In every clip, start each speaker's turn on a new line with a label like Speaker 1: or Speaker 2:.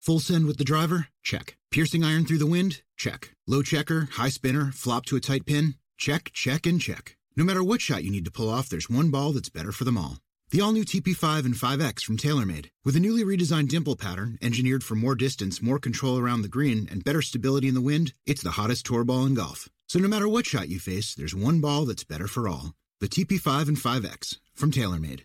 Speaker 1: Full send with the driver? Check. Piercing iron through the wind? Check. Low checker, high spinner, flop to a tight pin? Check, check, and check. No matter what shot you need to pull off, there's one ball that's better for them all. The all new TP5 and 5X from TaylorMade. With a newly redesigned dimple pattern, engineered for more distance, more control around the green, and better stability in the wind, it's the hottest tour ball in golf. So no matter what shot you face, there's one ball that's better for all. The TP5 and 5X from TaylorMade.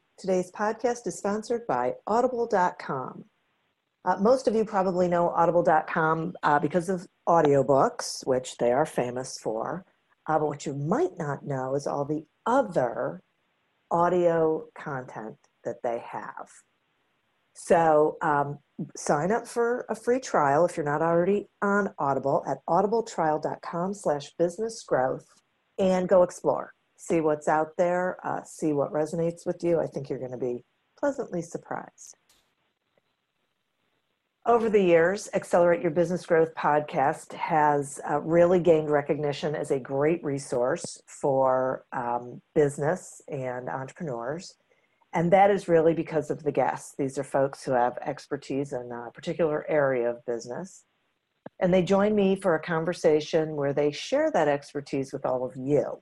Speaker 2: Today's podcast is sponsored by Audible.com. Uh, most of you probably know Audible.com uh, because of audiobooks, which they are famous for. Uh, but what you might not know is all the other audio content that they have. So um, sign up for a free trial if you're not already on Audible at audibletrial.com slash business growth and go explore see what's out there, uh, see what resonates with you. I think you're going to be pleasantly surprised. Over the years, Accelerate Your Business Growth podcast has uh, really gained recognition as a great resource for um, business and entrepreneurs. And that is really because of the guests. These are folks who have expertise in a particular area of business. And they join me for a conversation where they share that expertise with all of you.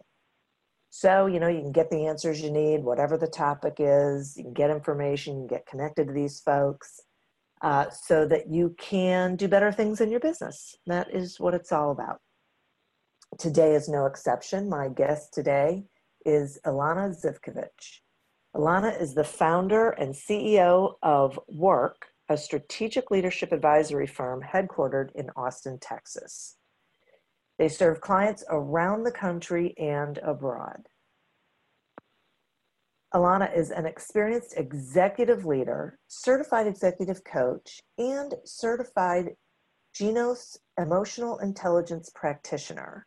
Speaker 2: So, you know, you can get the answers you need, whatever the topic is, you can get information, you can get connected to these folks uh, so that you can do better things in your business. That is what it's all about. Today is no exception. My guest today is Ilana Zivkovic. Ilana is the founder and CEO of Work, a strategic leadership advisory firm headquartered in Austin, Texas. They serve clients around the country and abroad. Alana is an experienced executive leader, certified executive coach, and certified Genos emotional intelligence practitioner.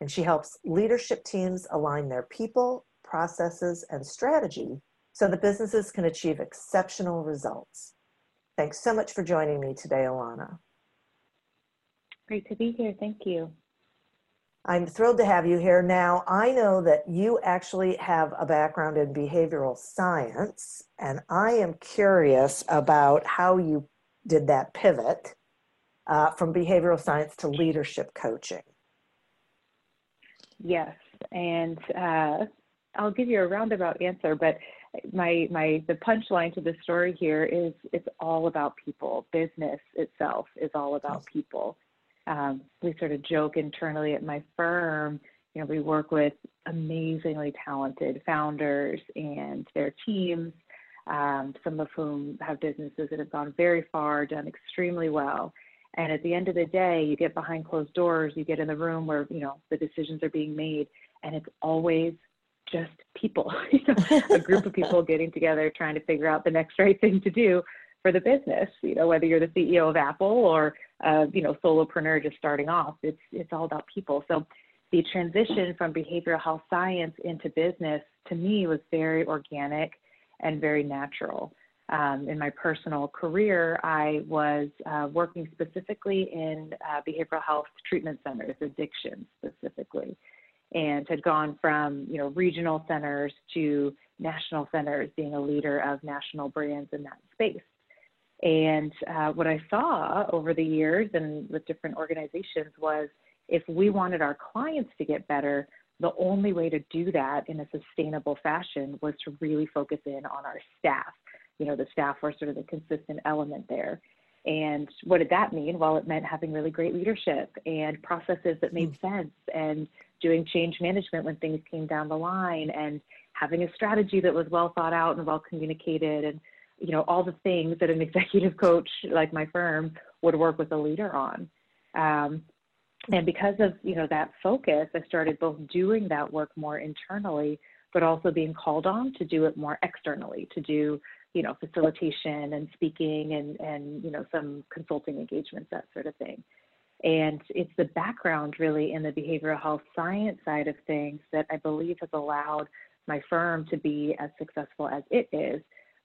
Speaker 2: And she helps leadership teams align their people, processes, and strategy so that businesses can achieve exceptional results. Thanks so much for joining me today, Alana.
Speaker 3: Great to be here. Thank you.
Speaker 2: I'm thrilled to have you here. Now, I know that you actually have a background in behavioral science, and I am curious about how you did that pivot uh, from behavioral science to leadership coaching.
Speaker 3: Yes, and uh, I'll give you a roundabout answer, but my my the punchline to the story here is it's all about people. Business itself is all about people um, we sort of joke internally at my firm. You know, we work with amazingly talented founders and their teams, um, some of whom have businesses that have gone very far, done extremely well. And at the end of the day, you get behind closed doors, you get in the room where you know the decisions are being made, and it's always just people, you know, a group of people getting together trying to figure out the next right thing to do for the business. You know, whether you're the CEO of Apple or uh, you know solopreneur just starting off, it's it's all about people. So the transition from behavioral health science into business to me was very organic and very natural. Um, in my personal career, I was uh, working specifically in uh, behavioral health treatment centers, addiction specifically, and had gone from you know regional centers to national centers, being a leader of national brands in that space. And uh, what I saw over the years and with different organizations was if we wanted our clients to get better, the only way to do that in a sustainable fashion was to really focus in on our staff. You know, the staff were sort of the consistent element there. And what did that mean? Well, it meant having really great leadership and processes that made mm. sense and doing change management when things came down the line and having a strategy that was well thought out and well communicated and you know all the things that an executive coach like my firm would work with a leader on. Um, and because of you know that focus i started both doing that work more internally but also being called on to do it more externally to do you know facilitation and speaking and and you know some consulting engagements that sort of thing. And it's the background really in the behavioral health science side of things that i believe has allowed my firm to be as successful as it is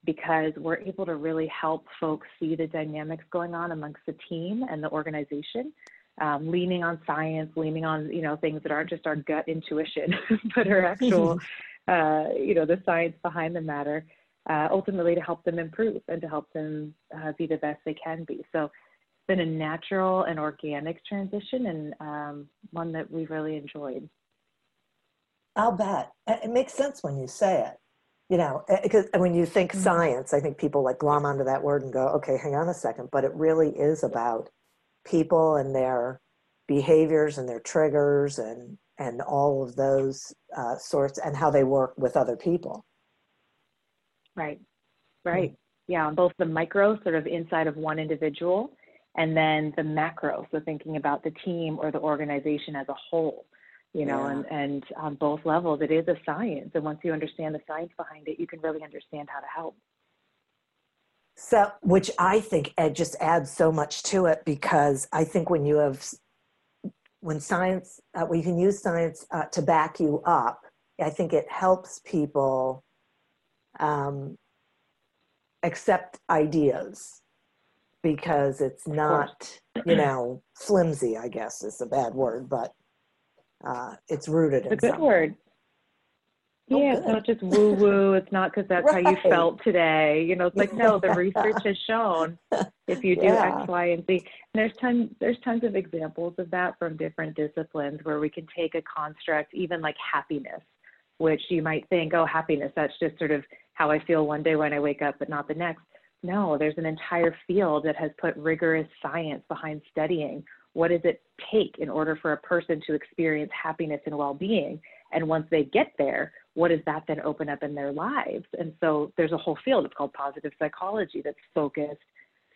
Speaker 3: because we're able to really help folks see the dynamics going on amongst the team and the organization um, leaning on science leaning on you know things that aren't just our gut intuition but are actual uh, you know the science behind the matter uh, ultimately to help them improve and to help them uh, be the best they can be so it's been a natural and organic transition and um, one that we've really enjoyed
Speaker 2: I'll bet. It makes sense when you say it. You know, because eh, when you think mm-hmm. science, I think people like glom onto that word and go, okay, hang on a second. But it really is about people and their behaviors and their triggers and and all of those uh, sorts and how they work with other people.
Speaker 3: Right, right. Mm-hmm. Yeah, on both the micro, sort of inside of one individual, and then the macro, so thinking about the team or the organization as a whole you know, yeah. and, and on both levels, it is a science. And once you understand the science behind it, you can really understand how to help.
Speaker 2: So, which I think Ed just adds so much to it because I think when you have, when science, uh, when you can use science uh, to back you up, I think it helps people um, accept ideas because it's not, you know, flimsy, I guess is a bad word, but uh, it's rooted
Speaker 3: it's
Speaker 2: in
Speaker 3: a good
Speaker 2: something.
Speaker 3: word oh, yeah, it's not just woo woo. It's not because that's right. how you felt today. You know, it's like no, the research has shown if you do yeah. X, Y, and Z. And there's tons there's tons of examples of that from different disciplines where we can take a construct, even like happiness, which you might think, oh, happiness, that's just sort of how I feel one day when I wake up, but not the next. No, there's an entire field that has put rigorous science behind studying what does it take in order for a person to experience happiness and well-being? And once they get there what does that then open up in their lives? And so there's a whole field it's called positive psychology that's focused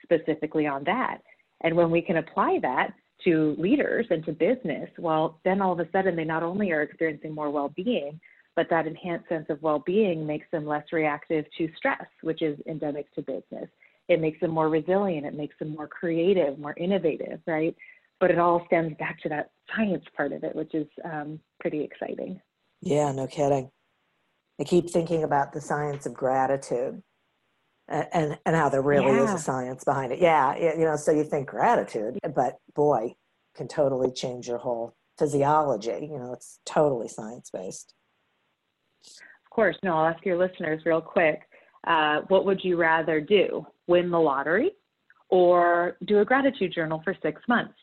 Speaker 3: specifically on that. And when we can apply that to leaders and to business well then all of a sudden they not only are experiencing more well-being but that enhanced sense of well-being makes them less reactive to stress which is endemic to business. It makes them more resilient it makes them more creative more innovative right but it all stems back to that science part of it, which is um, pretty exciting.
Speaker 2: Yeah, no kidding. I keep thinking about the science of gratitude and, and, and how there really yeah. is a science behind it. Yeah, you know, so you think gratitude, but boy, can totally change your whole physiology. You know, it's totally science based.
Speaker 3: Of course. No, I'll ask your listeners real quick. Uh, what would you rather do? Win the lottery or do a gratitude journal for six months?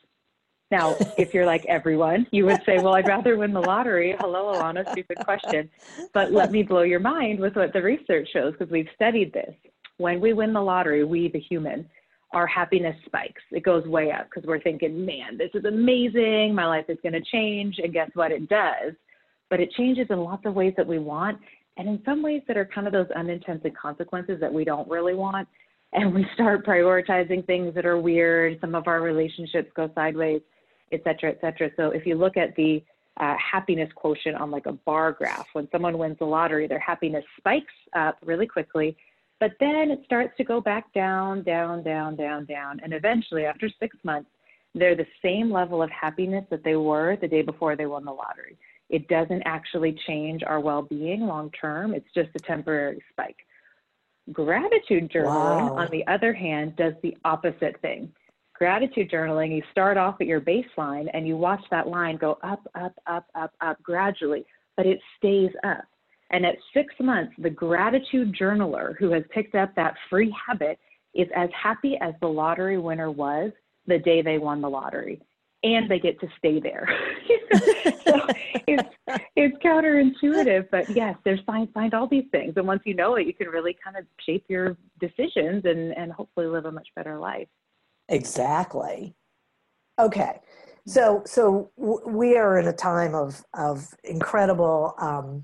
Speaker 3: Now, if you're like everyone, you would say, well, I'd rather win the lottery. Hello, Alana, stupid question. But let me blow your mind with what the research shows because we've studied this. When we win the lottery, we, the human, our happiness spikes. It goes way up because we're thinking, man, this is amazing. My life is going to change. And guess what? It does. But it changes in lots of ways that we want. And in some ways that are kind of those unintended consequences that we don't really want. And we start prioritizing things that are weird. Some of our relationships go sideways et cetera, et cetera. So if you look at the uh, happiness quotient on like a bar graph, when someone wins the lottery, their happiness spikes up really quickly, but then it starts to go back down, down, down, down, down. And eventually, after six months, they're the same level of happiness that they were the day before they won the lottery. It doesn't actually change our well being long term, it's just a temporary spike. Gratitude journaling, wow. on the other hand, does the opposite thing gratitude journaling, you start off at your baseline and you watch that line go up, up, up, up, up gradually, but it stays up. And at six months, the gratitude journaler who has picked up that free habit is as happy as the lottery winner was the day they won the lottery. And they get to stay there. so it's it's counterintuitive, but yes, there's find find all these things. And once you know it, you can really kind of shape your decisions and, and hopefully live a much better life.
Speaker 2: Exactly. Okay. So so w- we are in a time of of incredible um,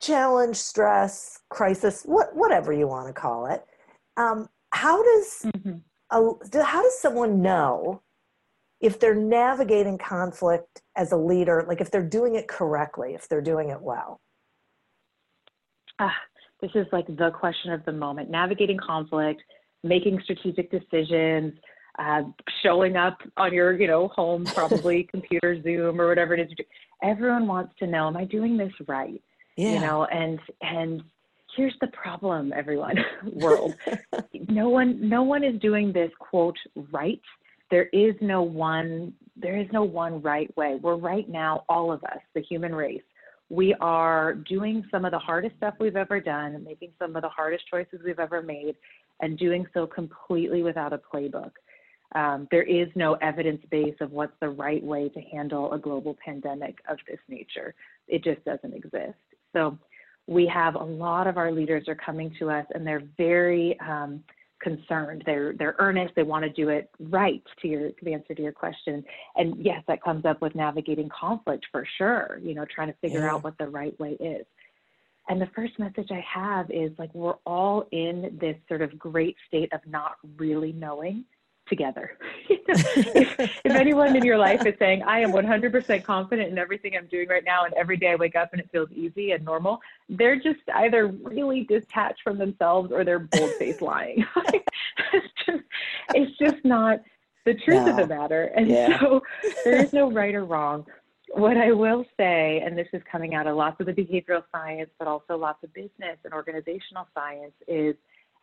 Speaker 2: challenge, stress, crisis, what whatever you want to call it. Um, how does mm-hmm. a, how does someone know if they're navigating conflict as a leader, like if they're doing it correctly, if they're doing it well?
Speaker 3: Ah, this is like the question of the moment. Navigating conflict, making strategic decisions, uh, showing up on your, you know, home, probably computer, Zoom, or whatever it is. Everyone wants to know, am I doing this right? Yeah. You know, and and here's the problem, everyone, world. no one, no one is doing this quote right. There is no one. There is no one right way. We're right now, all of us, the human race. We are doing some of the hardest stuff we've ever done, making some of the hardest choices we've ever made, and doing so completely without a playbook. Um, there is no evidence base of what's the right way to handle a global pandemic of this nature. It just doesn't exist. So we have a lot of our leaders are coming to us and they're very um, concerned. They're they're earnest. They want to do it right. To your to answer to your question, and yes, that comes up with navigating conflict for sure. You know, trying to figure yeah. out what the right way is. And the first message I have is like we're all in this sort of great state of not really knowing together. if, if, anyone in your life is saying, I am 100% confident in everything I'm doing right now, and every day I wake up and it feels easy and normal, they're just either really detached from themselves or they're bold faced lying. it's, just, it's just not the truth no. of the matter. And yeah. so there is no right or wrong. What I will say, and this is coming out of lots of the behavioral science, but also lots of business and organizational science, is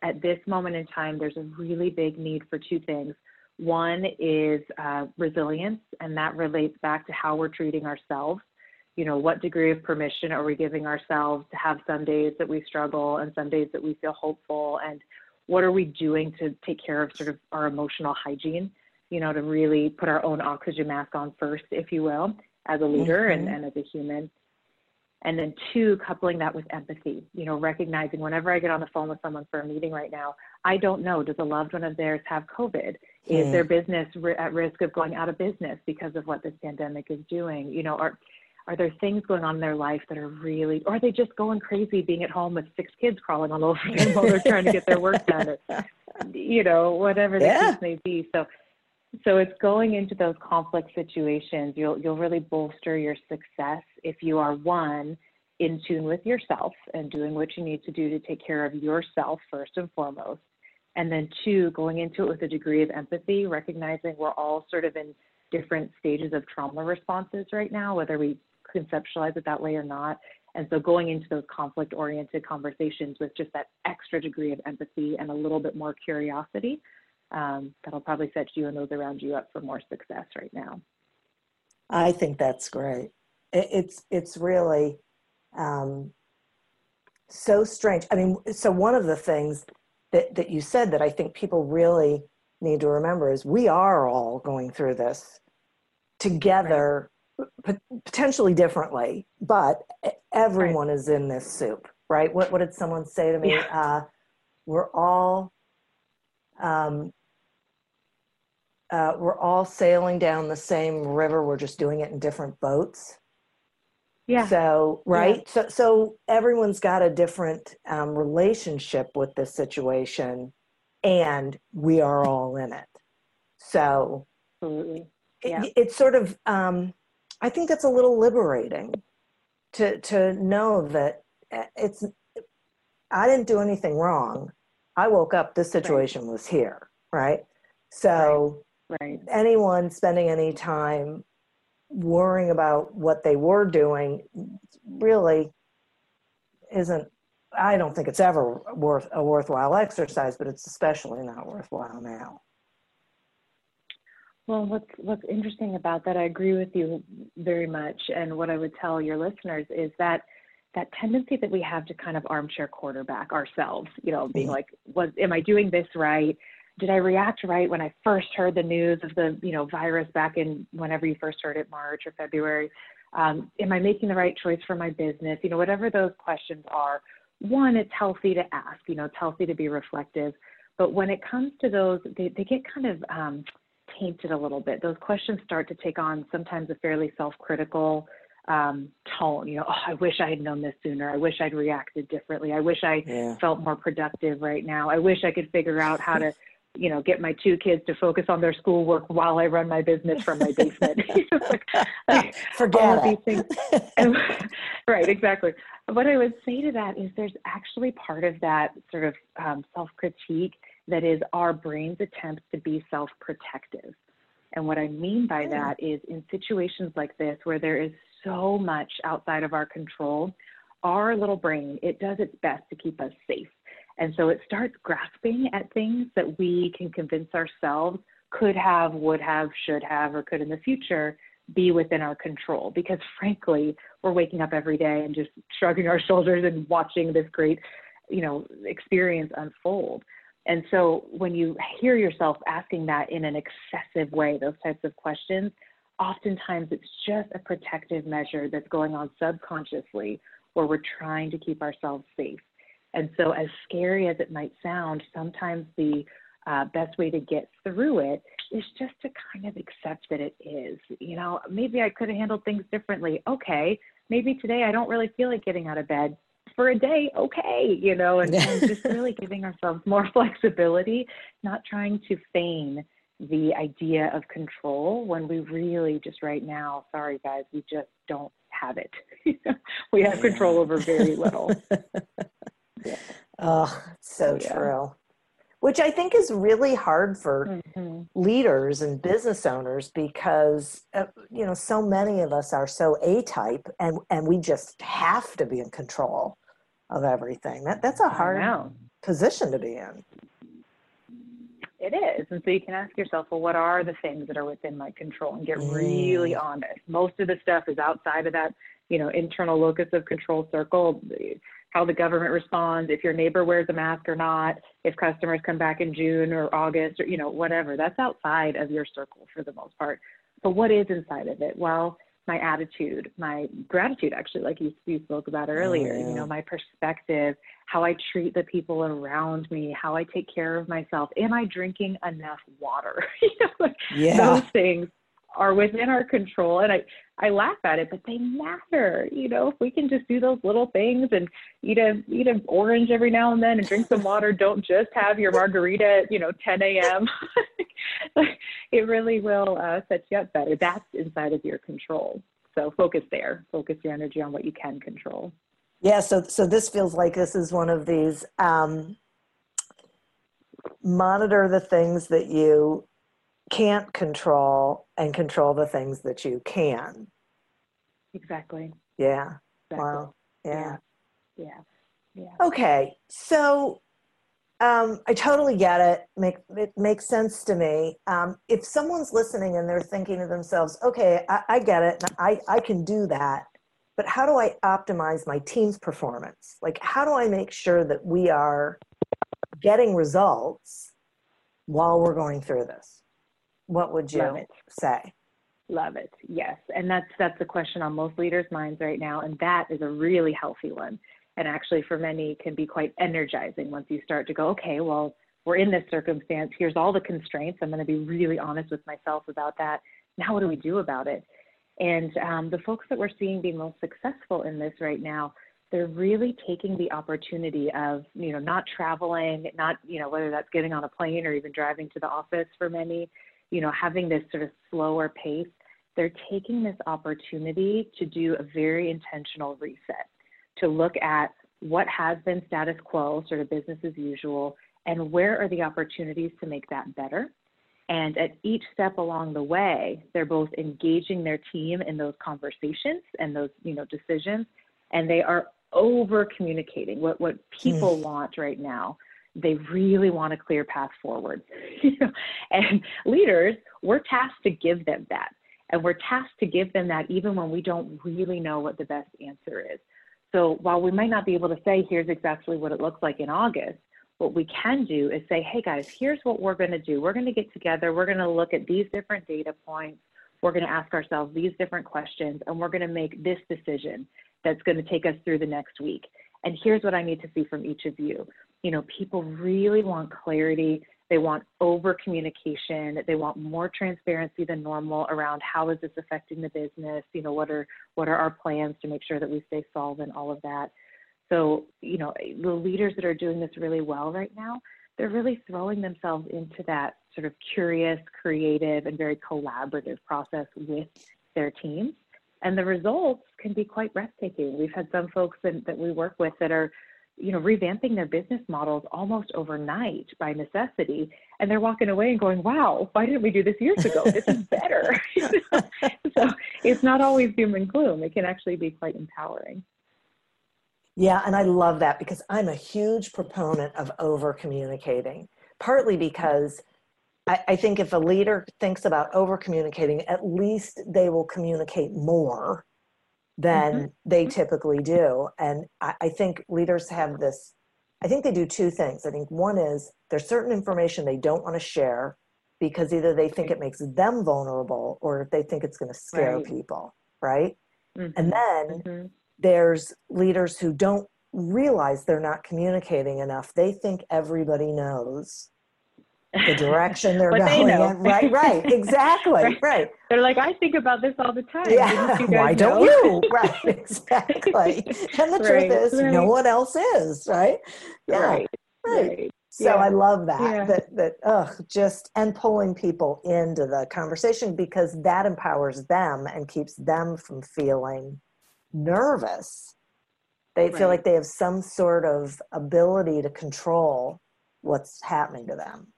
Speaker 3: at this moment in time, there's a really big need for two things. One is uh, resilience, and that relates back to how we're treating ourselves. You know, what degree of permission are we giving ourselves to have some days that we struggle and some days that we feel hopeful? And what are we doing to take care of sort of our emotional hygiene, you know, to really put our own oxygen mask on first, if you will, as a leader mm-hmm. and, and as a human. And then two, coupling that with empathy, you know, recognizing whenever I get on the phone with someone for a meeting right now, I don't know, does a loved one of theirs have COVID? Is hmm. their business at risk of going out of business because of what this pandemic is doing? You know, are, are there things going on in their life that are really, or are they just going crazy being at home with six kids crawling all over them while they're trying to get their work done? Or, you know, whatever the yeah. case may be. So so it's going into those conflict situations. You'll you'll really bolster your success if you are one in tune with yourself and doing what you need to do to take care of yourself first and foremost. And then two, going into it with a degree of empathy, recognizing we're all sort of in different stages of trauma responses right now, whether we conceptualize it that way or not. And so going into those conflict oriented conversations with just that extra degree of empathy and a little bit more curiosity um, that'll probably set you and those around you up for more success right now.
Speaker 2: I think that's great. It's it's really um, so strange. I mean, so one of the things that that you said that I think people really need to remember is we are all going through this together, right. potentially differently, but everyone right. is in this soup, right? What what did someone say to me? Yeah. Uh, we're all um, uh, we're all sailing down the same river. We're just doing it in different boats.
Speaker 3: Yeah.
Speaker 2: So right. Yeah. So so everyone's got a different um, relationship with this situation, and we are all in it. So
Speaker 3: absolutely. Yeah.
Speaker 2: It, it's sort of. Um, I think that's a little liberating to to know that uh, it's. I didn't do anything wrong. I woke up. This situation right. was here. Right. So
Speaker 3: Right.
Speaker 2: Anyone spending any time worrying about what they were doing really isn't I don't think it's ever worth a worthwhile exercise, but it's especially not worthwhile now.
Speaker 3: Well, what's what's interesting about that, I agree with you very much. And what I would tell your listeners is that that tendency that we have to kind of armchair quarterback ourselves, you know, being like, was am I doing this right? Did I react right when I first heard the news of the, you know, virus back in whenever you first heard it, March or February? Um, am I making the right choice for my business? You know, whatever those questions are, one, it's healthy to ask, you know, it's healthy to be reflective. But when it comes to those, they, they get kind of um, tainted a little bit. Those questions start to take on sometimes a fairly self critical, um, tone. You know, oh, I wish I had known this sooner. I wish I'd reacted differently. I wish I yeah. felt more productive right now. I wish I could figure out how to, you know, get my two kids to focus on their schoolwork while I run my business from my basement. like,
Speaker 2: like, Forget all of these things.
Speaker 3: And, right, exactly. What I would say to that is there's actually part of that sort of um, self critique that is our brain's attempt to be self protective. And what I mean by hmm. that is in situations like this where there is so much outside of our control, our little brain, it does its best to keep us safe. And so it starts grasping at things that we can convince ourselves could have, would have, should have, or could in the future be within our control. Because frankly, we're waking up every day and just shrugging our shoulders and watching this great, you know, experience unfold. And so when you hear yourself asking that in an excessive way, those types of questions, oftentimes it's just a protective measure that's going on subconsciously where we're trying to keep ourselves safe. And so, as scary as it might sound, sometimes the uh, best way to get through it is just to kind of accept that it is. You know, maybe I could have handled things differently. Okay, maybe today I don't really feel like getting out of bed for a day, okay, you know, and, and just really giving ourselves more flexibility, not trying to feign the idea of control when we really just right now, sorry guys, we just don't have it. we have control over very little.
Speaker 2: Yeah. Oh, so yeah. true. Which I think is really hard for mm-hmm. leaders and business owners because uh, you know so many of us are so A type and and we just have to be in control of everything. That that's a hard position to be in.
Speaker 3: It is. And so you can ask yourself, well, what are the things that are within my control and get really mm. honest. Most of the stuff is outside of that, you know, internal locus of control circle, how the government responds, if your neighbor wears a mask or not, if customers come back in June or August or, you know, whatever. That's outside of your circle for the most part. But what is inside of it? Well, my attitude, my gratitude, actually, like you, you spoke about oh, earlier, oh, yeah. you know, my perspective, how I treat the people around me, how I take care of myself. Am I drinking enough water? you know, like yeah. Those things are within our control. And I, I laugh at it, but they matter. You know, if we can just do those little things and eat a eat an orange every now and then and drink some water, don't just have your margarita at, you know, 10 a.m. it really will uh, set you up better. That's inside of your control. So focus there. Focus your energy on what you can control.
Speaker 2: Yeah. So so this feels like this is one of these um, monitor the things that you can't control and control the things that you can.
Speaker 3: Exactly.
Speaker 2: Yeah.
Speaker 3: Exactly.
Speaker 2: Wow.
Speaker 3: Yeah. yeah. Yeah.
Speaker 2: Okay. So um, I totally get it. Make it makes sense to me. Um, if someone's listening and they're thinking to themselves, "Okay, I, I get it. I I can do that," but how do I optimize my team's performance? Like, how do I make sure that we are getting results while we're going through this? What would you say?
Speaker 3: Love it. Yes, and that's that's the question on most leaders' minds right now, and that is a really healthy one. And actually, for many, can be quite energizing once you start to go, okay, well, we're in this circumstance. Here's all the constraints. I'm going to be really honest with myself about that. Now, what do we do about it? And um, the folks that we're seeing be most successful in this right now, they're really taking the opportunity of, you know, not traveling, not, you know, whether that's getting on a plane or even driving to the office for many, you know, having this sort of slower pace, they're taking this opportunity to do a very intentional reset, to look at what has been status quo, sort of business as usual, and where are the opportunities to make that better. And at each step along the way, they're both engaging their team in those conversations and those, you know, decisions, and they are over communicating what, what people mm. want right now they really want a clear path forward. and leaders, we're tasked to give them that. And we're tasked to give them that even when we don't really know what the best answer is. So while we might not be able to say, here's exactly what it looks like in August, what we can do is say, hey guys, here's what we're going to do. We're going to get together. We're going to look at these different data points. We're going to ask ourselves these different questions, and we're going to make this decision that's going to take us through the next week. And here's what I need to see from each of you. You know, people really want clarity. They want over communication. They want more transparency than normal around how is this affecting the business? You know, what are what are our plans to make sure that we stay solvent, all of that. So, you know, the leaders that are doing this really well right now, they're really throwing themselves into that sort of curious, creative, and very collaborative process with their teams. And the results can be quite breathtaking. We've had some folks that, that we work with that are, you know, revamping their business models almost overnight by necessity. And they're walking away and going, wow, why didn't we do this years ago? This is better. so it's not always doom and gloom. It can actually be quite empowering.
Speaker 2: Yeah, and I love that because I'm a huge proponent of over communicating, partly because I, I, think if a leader thinks about over communicating, at least they will communicate more than mm-hmm. they typically do. And I, I think leaders have this, I think they do two things. I think one is there's certain information they don't want to share because either they think it makes them vulnerable or they think it's going to scare right. people, right? Mm-hmm. And then mm-hmm there's leaders who don't realize they're not communicating enough. They think everybody knows the direction they're going in. Right, right, exactly, right. right.
Speaker 3: They're like, I think about this all the time.
Speaker 2: Yeah, why don't you? Right, exactly. and the right. truth is, right. no one else is, right?
Speaker 3: Yeah, right.
Speaker 2: right. So yeah. I love that, yeah. that, that, ugh, just, and pulling people into the conversation because that empowers them and keeps them from feeling nervous they feel like they have some sort of ability to control what's happening to them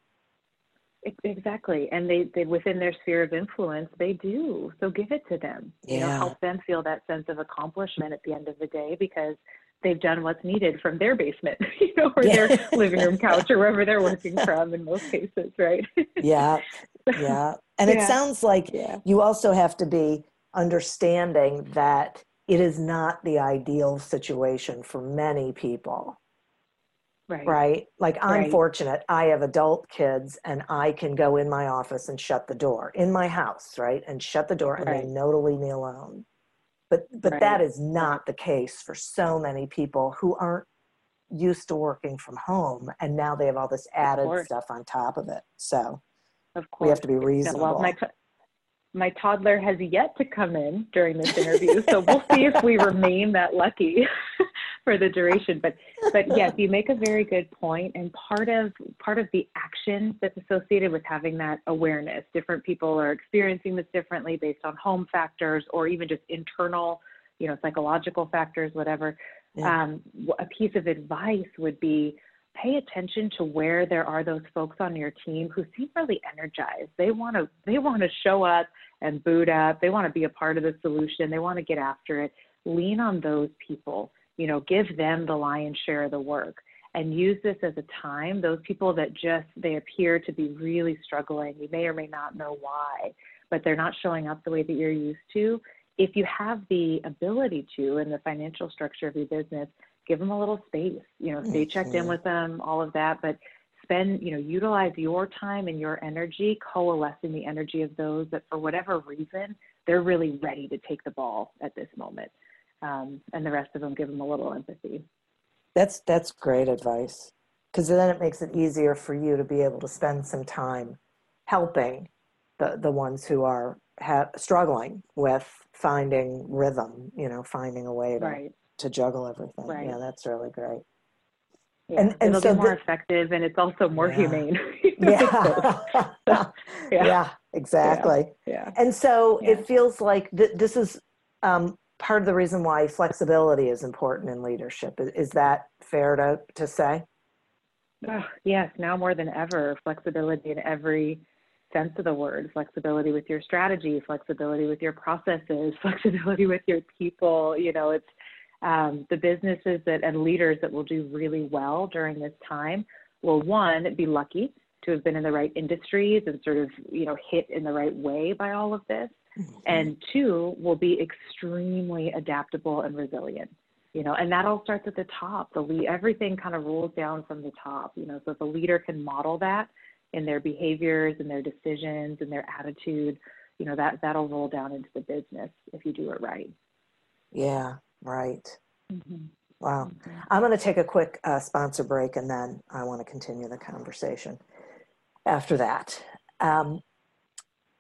Speaker 3: exactly and they, they within their sphere of influence they do so give it to them yeah. you know help them feel that sense of accomplishment at the end of the day because they've done what's needed from their basement you know or yeah. their living room couch or wherever they're working from in most cases right
Speaker 2: yeah yeah and yeah. it sounds like yeah. you also have to be understanding that it is not the ideal situation for many people.
Speaker 3: Right.
Speaker 2: right? Like I'm right. fortunate. I have adult kids and I can go in my office and shut the door in my house, right? And shut the door and right. they know to leave me alone. But but that is not the case for so many people who aren't used to working from home and now they have all this added stuff on top of it. So
Speaker 3: of course.
Speaker 2: we have to be reasonable.
Speaker 3: Well, my, my toddler has yet to come in during this interview, so we'll see if we remain that lucky for the duration. But but yes, you make a very good point. and part of part of the action that's associated with having that awareness. Different people are experiencing this differently based on home factors or even just internal, you know, psychological factors, whatever. Yeah. Um, a piece of advice would be pay attention to where there are those folks on your team who seem really energized. They want to they want to show up and boot up. They want to be a part of the solution. They want to get after it. Lean on those people. You know, give them the lion's share of the work and use this as a time. Those people that just they appear to be really struggling. You may or may not know why, but they're not showing up the way that you're used to. If you have the ability to in the financial structure of your business, give them a little space, you know, stay checked in with them, all of that, but spend, you know, utilize your time and your energy coalescing the energy of those that for whatever reason, they're really ready to take the ball at this moment. Um, and the rest of them give them a little empathy.
Speaker 2: That's, that's great advice because then it makes it easier for you to be able to spend some time helping the, the ones who are ha- struggling with finding rhythm, you know, finding a way to,
Speaker 3: right
Speaker 2: to juggle everything. Right. Yeah, that's really great.
Speaker 3: Yeah, and, and it'll so be more the, effective and it's also more
Speaker 2: yeah.
Speaker 3: humane.
Speaker 2: yeah. yeah. yeah. exactly.
Speaker 3: Yeah.
Speaker 2: And so it feels like th- this is um, part of the reason why flexibility is important in leadership. Is, is that fair to, to say?
Speaker 3: Oh, yes, now more than ever, flexibility in every sense of the word flexibility with your strategy, flexibility with your processes, flexibility with your people. You know, it's um, the businesses that and leaders that will do really well during this time will one be lucky to have been in the right industries and sort of you know hit in the right way by all of this mm-hmm. and two will be extremely adaptable and resilient you know and that all starts at the top the lead everything kind of rolls down from the top you know so if a leader can model that in their behaviors and their decisions and their attitude you know that that'll roll down into the business if you do it right
Speaker 2: yeah right mm-hmm. wow mm-hmm. i'm going to take a quick uh, sponsor break and then i want to continue the conversation after that um,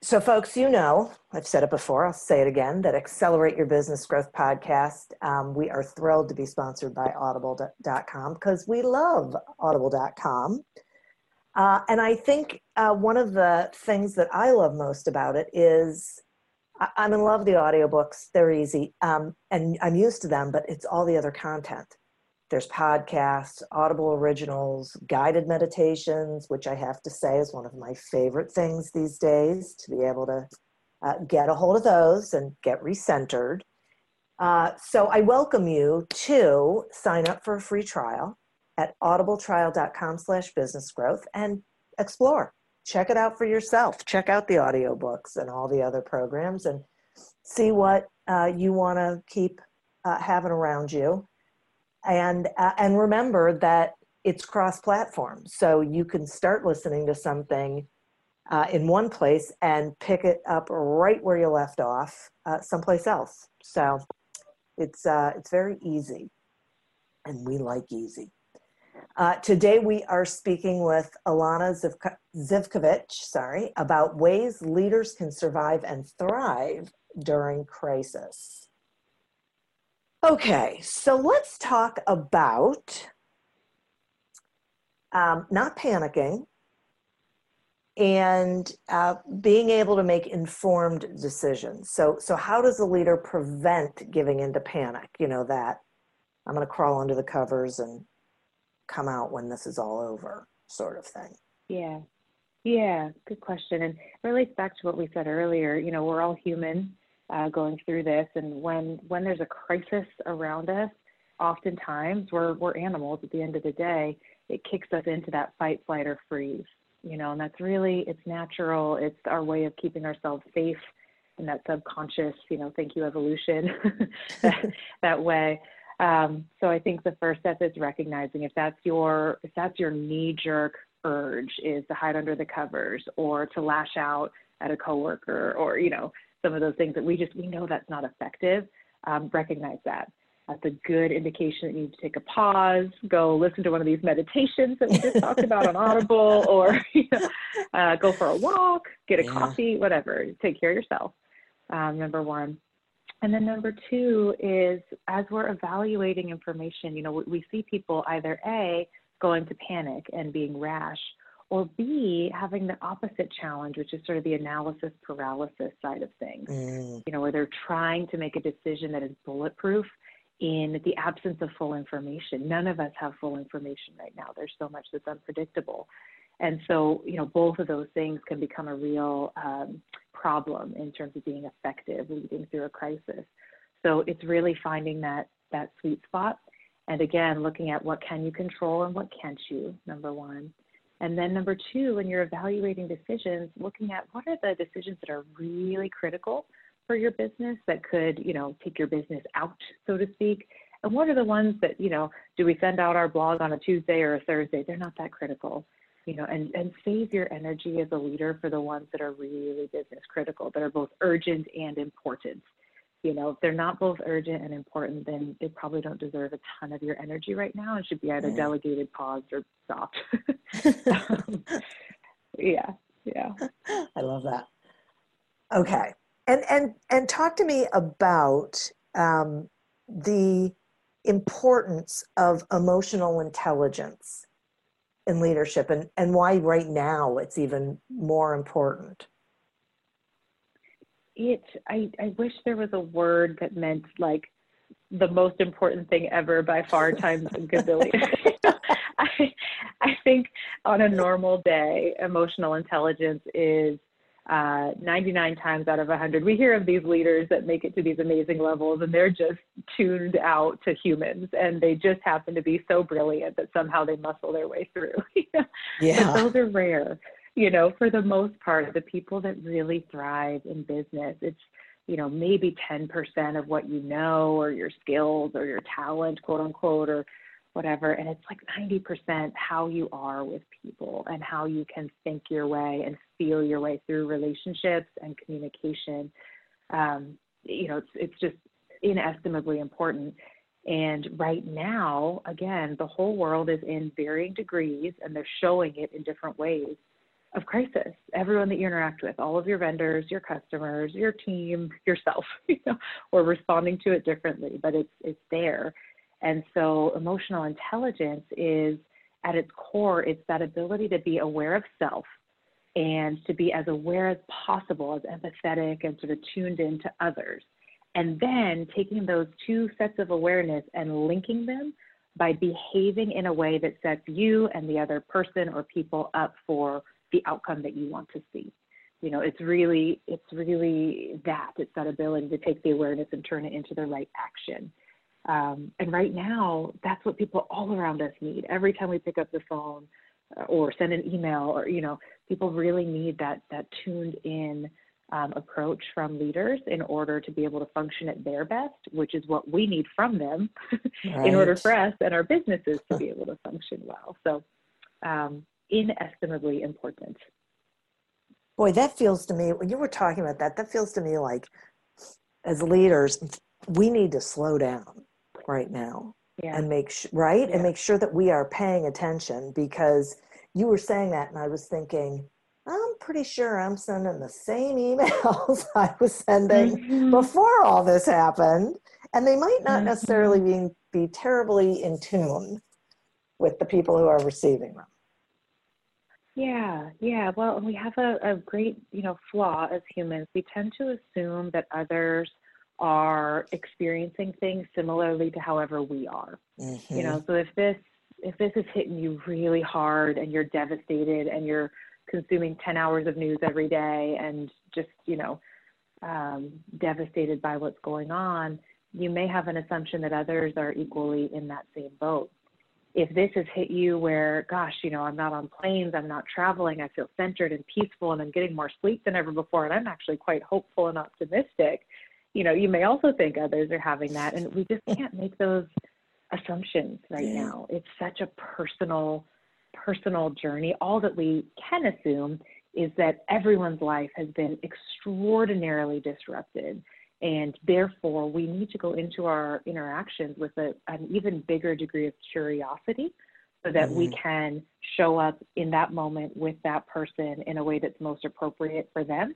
Speaker 2: so, folks, you know, I've said it before, I'll say it again that Accelerate Your Business Growth podcast, um, we are thrilled to be sponsored by audible.com because we love audible.com. Uh, and I think uh, one of the things that I love most about it is I- am in love with the audiobooks. They're easy um, and I'm used to them, but it's all the other content. There's podcasts, Audible originals, guided meditations, which I have to say is one of my favorite things these days to be able to uh, get a hold of those and get recentered. Uh, so I welcome you to sign up for a free trial at audibletrial.com slash business growth and explore. Check it out for yourself. Check out the audiobooks and all the other programs and see what uh, you want to keep uh, having around you and uh, and remember that it's cross platform so you can start listening to something uh, in one place and pick it up right where you left off uh, someplace else. So it's uh, it's very easy. And we like easy. Uh, today we are speaking with Alana Zivkovich, sorry, about ways leaders can survive and thrive during crisis. Okay, so let's talk about um, not panicking and uh, being able to make informed decisions. So, so how does a leader prevent giving into panic? You know that I'm going to crawl under the covers and come out when this is all over, sort of thing.
Speaker 3: Yeah, yeah, good question, and relates back to what we said earlier. You know, we're all human uh, going through this. And when when there's a crisis around us, oftentimes we're we're animals. At the end of the day, it kicks us into that fight, flight, or freeze. You know, and that's really it's natural. It's our way of keeping ourselves safe in that subconscious. You know, thank you evolution that, that way. Um, so I think the first step is recognizing if that's your if that's your knee jerk urge is to hide under the covers or to lash out at a coworker or you know some of those things that we just we know that's not effective um, recognize that. That's a good indication that you need to take a pause go listen to one of these meditations that we just talked about on audible or you know, uh, go for a walk get a yeah. coffee whatever. Take care of yourself um, number one. And then number two is as we're evaluating information you know we, we see people either a going to panic and being rash or B, having the opposite challenge, which is sort of the analysis paralysis side of things, mm. you know, where they're trying to make a decision that is bulletproof in the absence of full information. None of us have full information right now. There's so much that's unpredictable. And so, you know, both of those things can become a real um, problem in terms of being effective leading through a crisis. So it's really finding that that sweet spot. And again, looking at what can you control and what can't you, number one. And then number two, when you're evaluating decisions, looking at what are the decisions that are really critical for your business that could, you know, take your business out, so to speak. And what are the ones that, you know, do we send out our blog on a Tuesday or a Thursday? They're not that critical, you know, and, and save your energy as a leader for the ones that are really business critical, that are both urgent and important you know, if they're not both urgent and important, then they probably don't deserve a ton of your energy right now and should be either delegated, paused, or stopped. um, yeah, yeah.
Speaker 2: I love that. Okay, and and and talk to me about um, the importance of emotional intelligence in leadership and, and why right now it's even more important
Speaker 3: it I, I wish there was a word that meant like the most important thing ever by far times a gazillion. I, I think on a normal day, emotional intelligence is uh, 99 times out of 100. We hear of these leaders that make it to these amazing levels and they're just tuned out to humans and they just happen to be so brilliant that somehow they muscle their way through. yeah. But those are rare you know, for the most part, the people that really thrive in business, it's you know, maybe 10% of what you know or your skills or your talent, quote unquote, or whatever. And it's like 90% how you are with people and how you can think your way and feel your way through relationships and communication. Um, you know, it's, it's just inestimably important. And right now, again, the whole world is in varying degrees and they're showing it in different ways of crisis. Everyone that you interact with, all of your vendors, your customers, your team, yourself, you know, we're responding to it differently, but it's it's there. And so emotional intelligence is at its core, it's that ability to be aware of self and to be as aware as possible, as empathetic and sort of tuned in to others. And then taking those two sets of awareness and linking them by behaving in a way that sets you and the other person or people up for the outcome that you want to see. You know, it's really, it's really that. It's that ability to take the awareness and turn it into the right action. Um, and right now, that's what people all around us need. Every time we pick up the phone uh, or send an email, or you know, people really need that that tuned in um, approach from leaders in order to be able to function at their best, which is what we need from them right. in order for us and our businesses to be able to function well. So, um, inestimably important.
Speaker 2: Boy, that feels to me, when you were talking about that, that feels to me like as leaders, we need to slow down right now yeah. and make sure, right? Yeah. And make sure that we are paying attention because you were saying that and I was thinking, I'm pretty sure I'm sending the same emails I was sending mm-hmm. before all this happened. And they might not mm-hmm. necessarily be, be terribly in tune with the people who are receiving them.
Speaker 3: Yeah, yeah. Well, we have a, a great, you know, flaw as humans. We tend to assume that others are experiencing things similarly to however we are. Mm-hmm. You know, so if this if this is hitting you really hard and you're devastated and you're consuming 10 hours of news every day and just, you know, um, devastated by what's going on, you may have an assumption that others are equally in that same boat if this has hit you where, gosh, you know, I'm not on planes, I'm not traveling, I feel centered and peaceful, and I'm getting more sleep than ever before, and I'm actually quite hopeful and optimistic, you know, you may also think others are having that. And we just can't make those assumptions right yeah. now. It's such a personal, personal journey. All that we can assume is that everyone's life has been extraordinarily disrupted and therefore, we need to go into our interactions with a, an even bigger degree of curiosity so that mm-hmm. we can show up in that moment with that person in a way that's most appropriate for them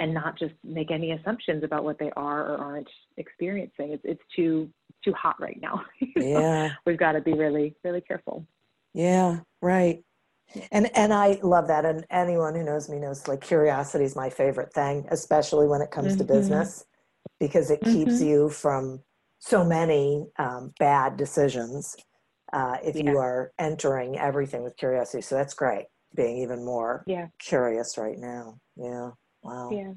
Speaker 3: and not just make any assumptions about what they are or aren't experiencing. It's, it's too too hot right now.
Speaker 2: yeah.
Speaker 3: We've got to be really, really careful.
Speaker 2: Yeah, right. And and I love that. And anyone who knows me knows like curiosity is my favorite thing, especially when it comes mm-hmm. to business because it keeps mm-hmm. you from so many um, bad decisions uh, if yeah. you are entering everything with curiosity. So that's great, being even more
Speaker 3: yeah.
Speaker 2: curious right now. Yeah. Wow.
Speaker 3: Yeah.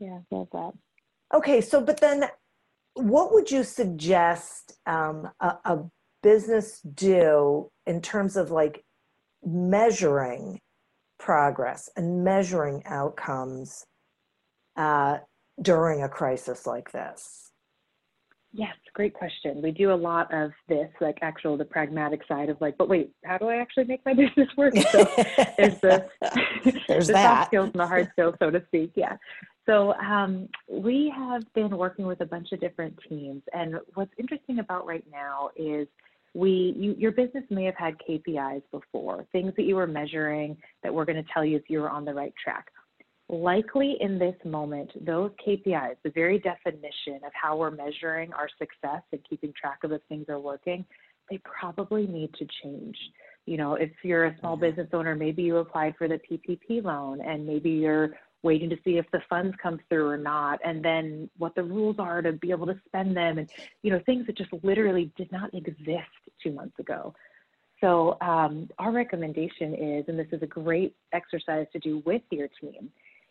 Speaker 3: Yeah, love that.
Speaker 2: Okay, so but then what would you suggest um, a, a business do in terms of like measuring progress and measuring outcomes uh, during a crisis like this?
Speaker 3: Yes, great question. We do a lot of this, like actual the pragmatic side of like, but wait, how do I actually make my business work? So there's the
Speaker 2: there's
Speaker 3: the
Speaker 2: that.
Speaker 3: soft skills and the hard skills, so to speak. Yeah. So um, we have been working with a bunch of different teams, and what's interesting about right now is we you, your business may have had KPIs before, things that you were measuring that were going to tell you if you were on the right track likely in this moment, those KPIs, the very definition of how we're measuring our success and keeping track of if things are working, they probably need to change. You know, if you're a small business owner, maybe you applied for the PPP loan and maybe you're waiting to see if the funds come through or not, and then what the rules are to be able to spend them, and, you know, things that just literally did not exist two months ago. So, um, our recommendation is, and this is a great exercise to do with your team,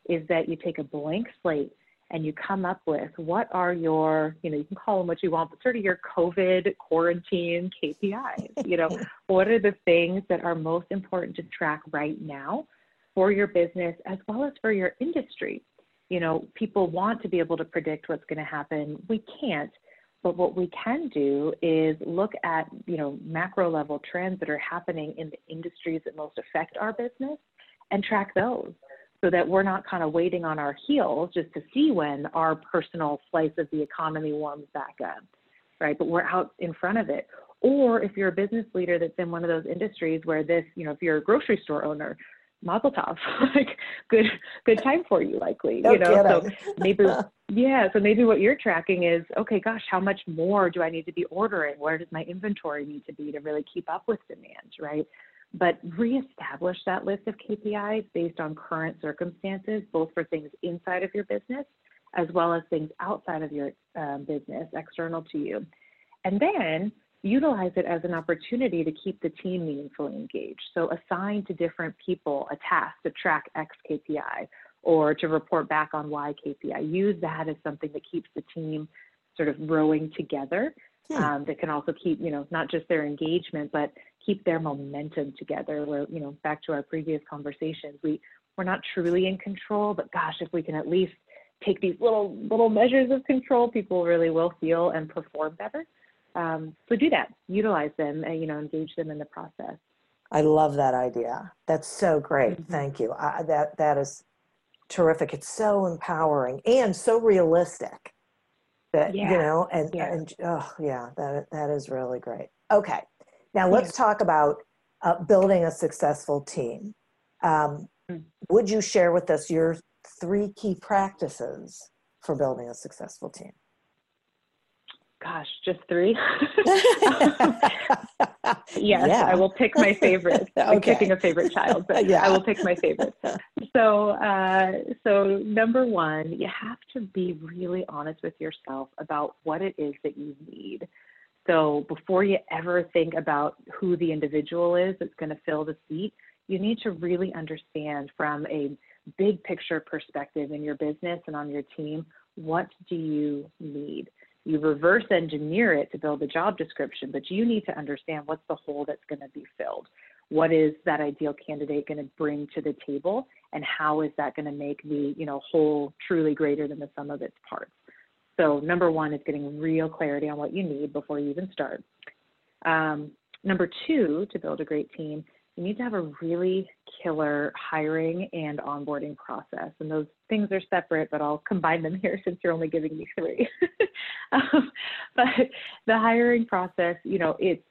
Speaker 3: is that you take a blank slate and you come up with what are your, you know, you can call them what you want, but sort of your COVID quarantine KPIs. You know, what are the things that are most important to track right now for your business as well as for your industry? you know, people want to be able to predict what's going to happen. We can't. But what we can do is look at, you know, macro level trends that are happening in the industries that most affect our business and track those so that we're not kind of waiting on our heels just to see when our personal slice of the economy warms back up, right? But we're out in front of it. Or if you're a business leader that's in one of those industries where this, you know, if you're a grocery store owner, mazel tov, like good, good time for you, likely,
Speaker 2: no
Speaker 3: you know.
Speaker 2: Kidding.
Speaker 3: So maybe, yeah. So maybe what you're tracking is, okay, gosh, how much more do I need to be ordering? Where does my inventory need to be to really keep up with demand, right? But reestablish that list of KPIs based on current circumstances, both for things inside of your business as well as things outside of your um, business, external to you. And then utilize it as an opportunity to keep the team meaningfully engaged. So assign to different people a task to track X KPI or to report back on Y KPI. Use that as something that keeps the team sort of rowing together. Hmm. Um, that can also keep, you know, not just their engagement, but keep their momentum together. Where, you know, back to our previous conversations, we we're not truly in control, but gosh, if we can at least take these little little measures of control, people really will feel and perform better. Um, so do that, utilize them, and you know, engage them in the process.
Speaker 2: I love that idea. That's so great. Mm-hmm. Thank you. I, that that is terrific. It's so empowering and so realistic. That yeah. you know, and yeah. and oh yeah, that that is really great. Okay, now let's talk about uh, building a successful team. Um, mm-hmm. Would you share with us your three key practices for building a successful team?
Speaker 3: Gosh, just three. yes, yeah. I will pick my favorite. okay. I'm picking a favorite child, but yeah. I will pick my favorite. So, uh, so number one, you have to be really honest with yourself about what it is that you need. So before you ever think about who the individual is that's going to fill the seat, you need to really understand from a big picture perspective in your business and on your team, what do you need? you reverse engineer it to build a job description, but you need to understand what's the hole that's going to be filled. What is that ideal candidate going to bring to the table, and how is that going to make the you know whole truly greater than the sum of its parts? So number one is getting real clarity on what you need before you even start. Um, number two, to build a great team, you need to have a really killer hiring and onboarding process. And those things are separate, but I'll combine them here since you're only giving me three. um, but the hiring process, you know, it's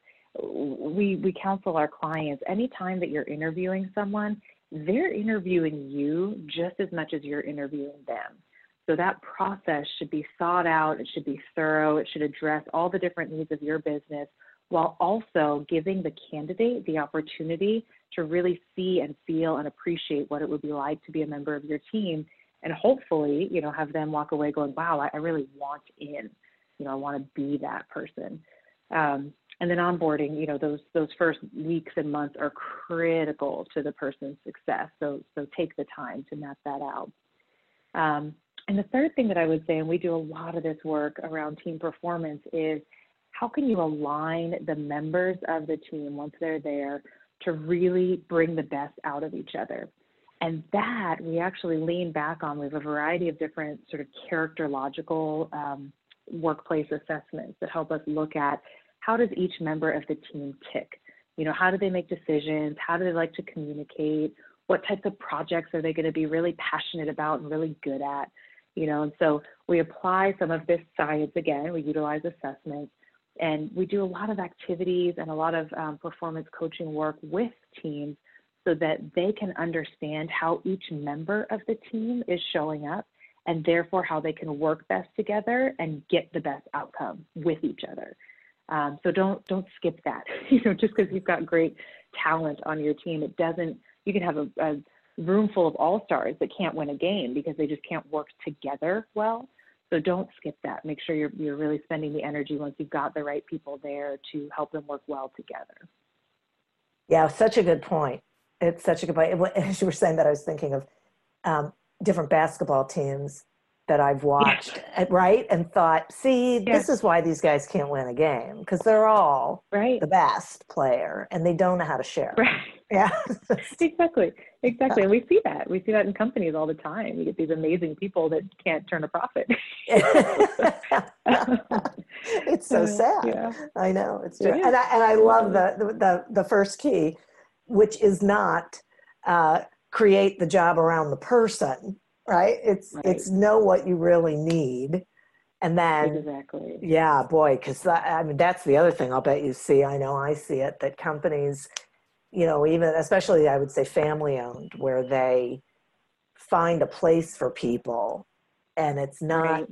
Speaker 3: we we counsel our clients anytime that you're interviewing someone, they're interviewing you just as much as you're interviewing them. So that process should be thought out, it should be thorough, it should address all the different needs of your business while also giving the candidate the opportunity to really see and feel and appreciate what it would be like to be a member of your team and hopefully you know have them walk away going wow i, really want in. You know i want to be that person. Um, and then onboarding you know those those first weeks and months are critical to the person's success. So so take the time to map that out. Um, and the third thing that i would say and we do a lot of this work around team performance is how can you align the members of the team once they're there to really bring the best out of each other? And that we actually lean back on. We have a variety of different sort of characterological um, workplace assessments that help us look at how does each member of the team tick? You know, how do they make decisions? How do they like to communicate? What types of projects are they going to be really passionate about and really good at? You know, and so we apply some of this science again. We utilize assessments and we do a lot of activities and a lot of um, performance coaching work with teams so that they can understand how each member of the team is showing up and therefore how they can work best together and get the best outcome with each other. Um, so don't don't skip that. you know, just because you've got great talent on your team, it doesn't. You can have a, a room full of all stars that can't win a game because they just can't work together well. So don't skip that. Make sure you're, you're really spending the energy once you've got the right people there to help them work well together.
Speaker 2: Yeah, such a good point. It's such a good point. As you were saying that, I was thinking of um, different basketball teams that I've watched, yeah. right? And thought, see, yeah. this is why these guys can't win a game because they're all
Speaker 3: right.
Speaker 2: the best player and they don't know how to share.
Speaker 3: Right.
Speaker 2: Yeah.
Speaker 3: exactly. Exactly. And we see that. We see that in companies all the time. You get these amazing people that can't turn a profit.
Speaker 2: it's so sad. Yeah. I know. It's true. And I, and I love the, the, the first key, which is not uh, create the job around the person, right? It's, right. it's know what you really need and then,
Speaker 3: exactly.
Speaker 2: Yeah, boy, because I mean, that's the other thing I'll bet you see. I know I see it that companies, you know, even especially I would say family owned, where they find a place for people and it's not, right.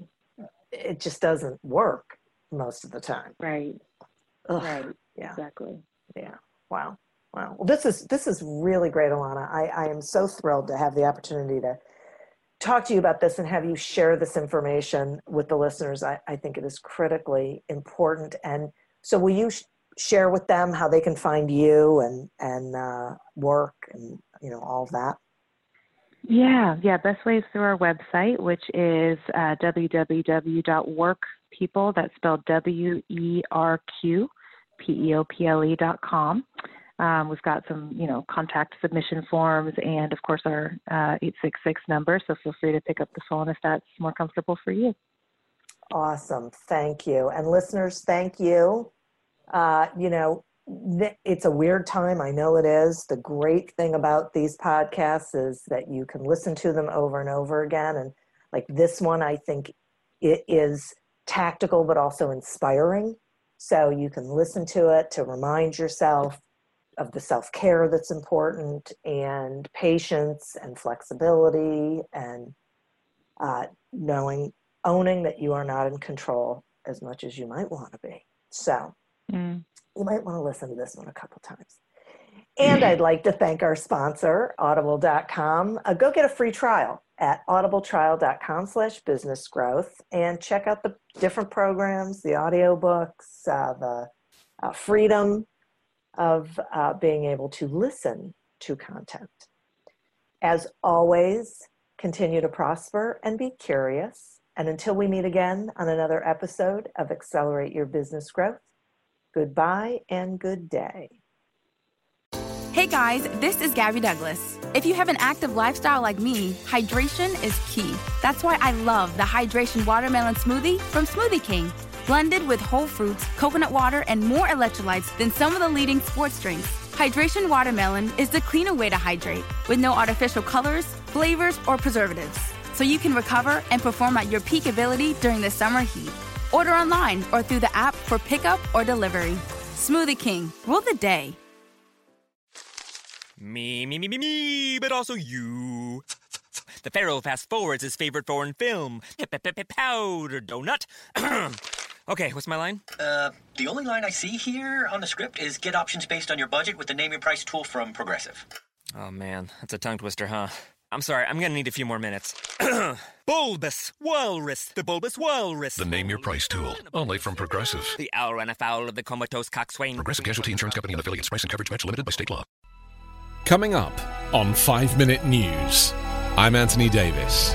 Speaker 2: it just doesn't work most of the time.
Speaker 3: Right.
Speaker 2: Ugh.
Speaker 3: Right.
Speaker 2: Yeah.
Speaker 3: Exactly.
Speaker 2: Yeah. Wow. Wow. Well, this is this is really great, Alana. I, I am so thrilled to have the opportunity to talk to you about this and have you share this information with the listeners. I, I think it is critically important. And so, will you share with them how they can find you and and uh, work and you know all of that?
Speaker 3: Yeah, yeah. Best way is through our website, which is uh, www.werqpeople. That's spelled W E R Q P E O P L E dot com. Um, we've got some, you know, contact submission forms and, of course, our uh, 866 number. So feel free to pick up the phone if that's more comfortable for you.
Speaker 2: Awesome. Thank you. And listeners, thank you. Uh, you know, it's a weird time. I know it is. The great thing about these podcasts is that you can listen to them over and over again. And like this one, I think it is tactical but also inspiring. So you can listen to it to remind yourself of the self care that's important, and patience and flexibility, and uh, knowing, owning that you are not in control as much as you might want to be. So mm. you might want to listen to this one a couple times. And I'd like to thank our sponsor, audible.com. Uh, go get a free trial at audibletrial.com slash business growth and check out the different programs, the audiobooks, uh, the uh, freedom of uh, being able to listen to content. As always, continue to prosper and be curious. And until we meet again on another episode of Accelerate Your Business Growth, goodbye and good day.
Speaker 4: Hey guys, this is Gabby Douglas. If you have an active lifestyle like me, hydration is key. That's why I love the Hydration Watermelon Smoothie from Smoothie King blended with whole fruits, coconut water, and more electrolytes than some of the leading sports drinks. Hydration Watermelon is the cleaner way to hydrate, with no artificial colors, flavors, or preservatives, so you can recover and perform at your peak ability during the summer heat. Order online or through the app for pickup or delivery. Smoothie King, rule the day.
Speaker 5: Me, me, me, me, me, but also you. The Pharaoh fast forwards his favorite foreign film, Powder Donut. Okay, what's my line?
Speaker 6: Uh, the only line I see here on the script is get options based on your budget with the name your price tool from Progressive.
Speaker 5: Oh man, that's a tongue twister, huh? I'm sorry, I'm gonna need a few more minutes. bulbous Walrus, the Bulbous Walrus.
Speaker 7: The name your price tool, only from Progressive.
Speaker 5: The owl ran afoul of the comatose coxswain.
Speaker 7: Progressive Casualty Insurance Company and affiliates. Price and coverage match limited by state law.
Speaker 8: Coming up on 5 Minute News, I'm Anthony Davis.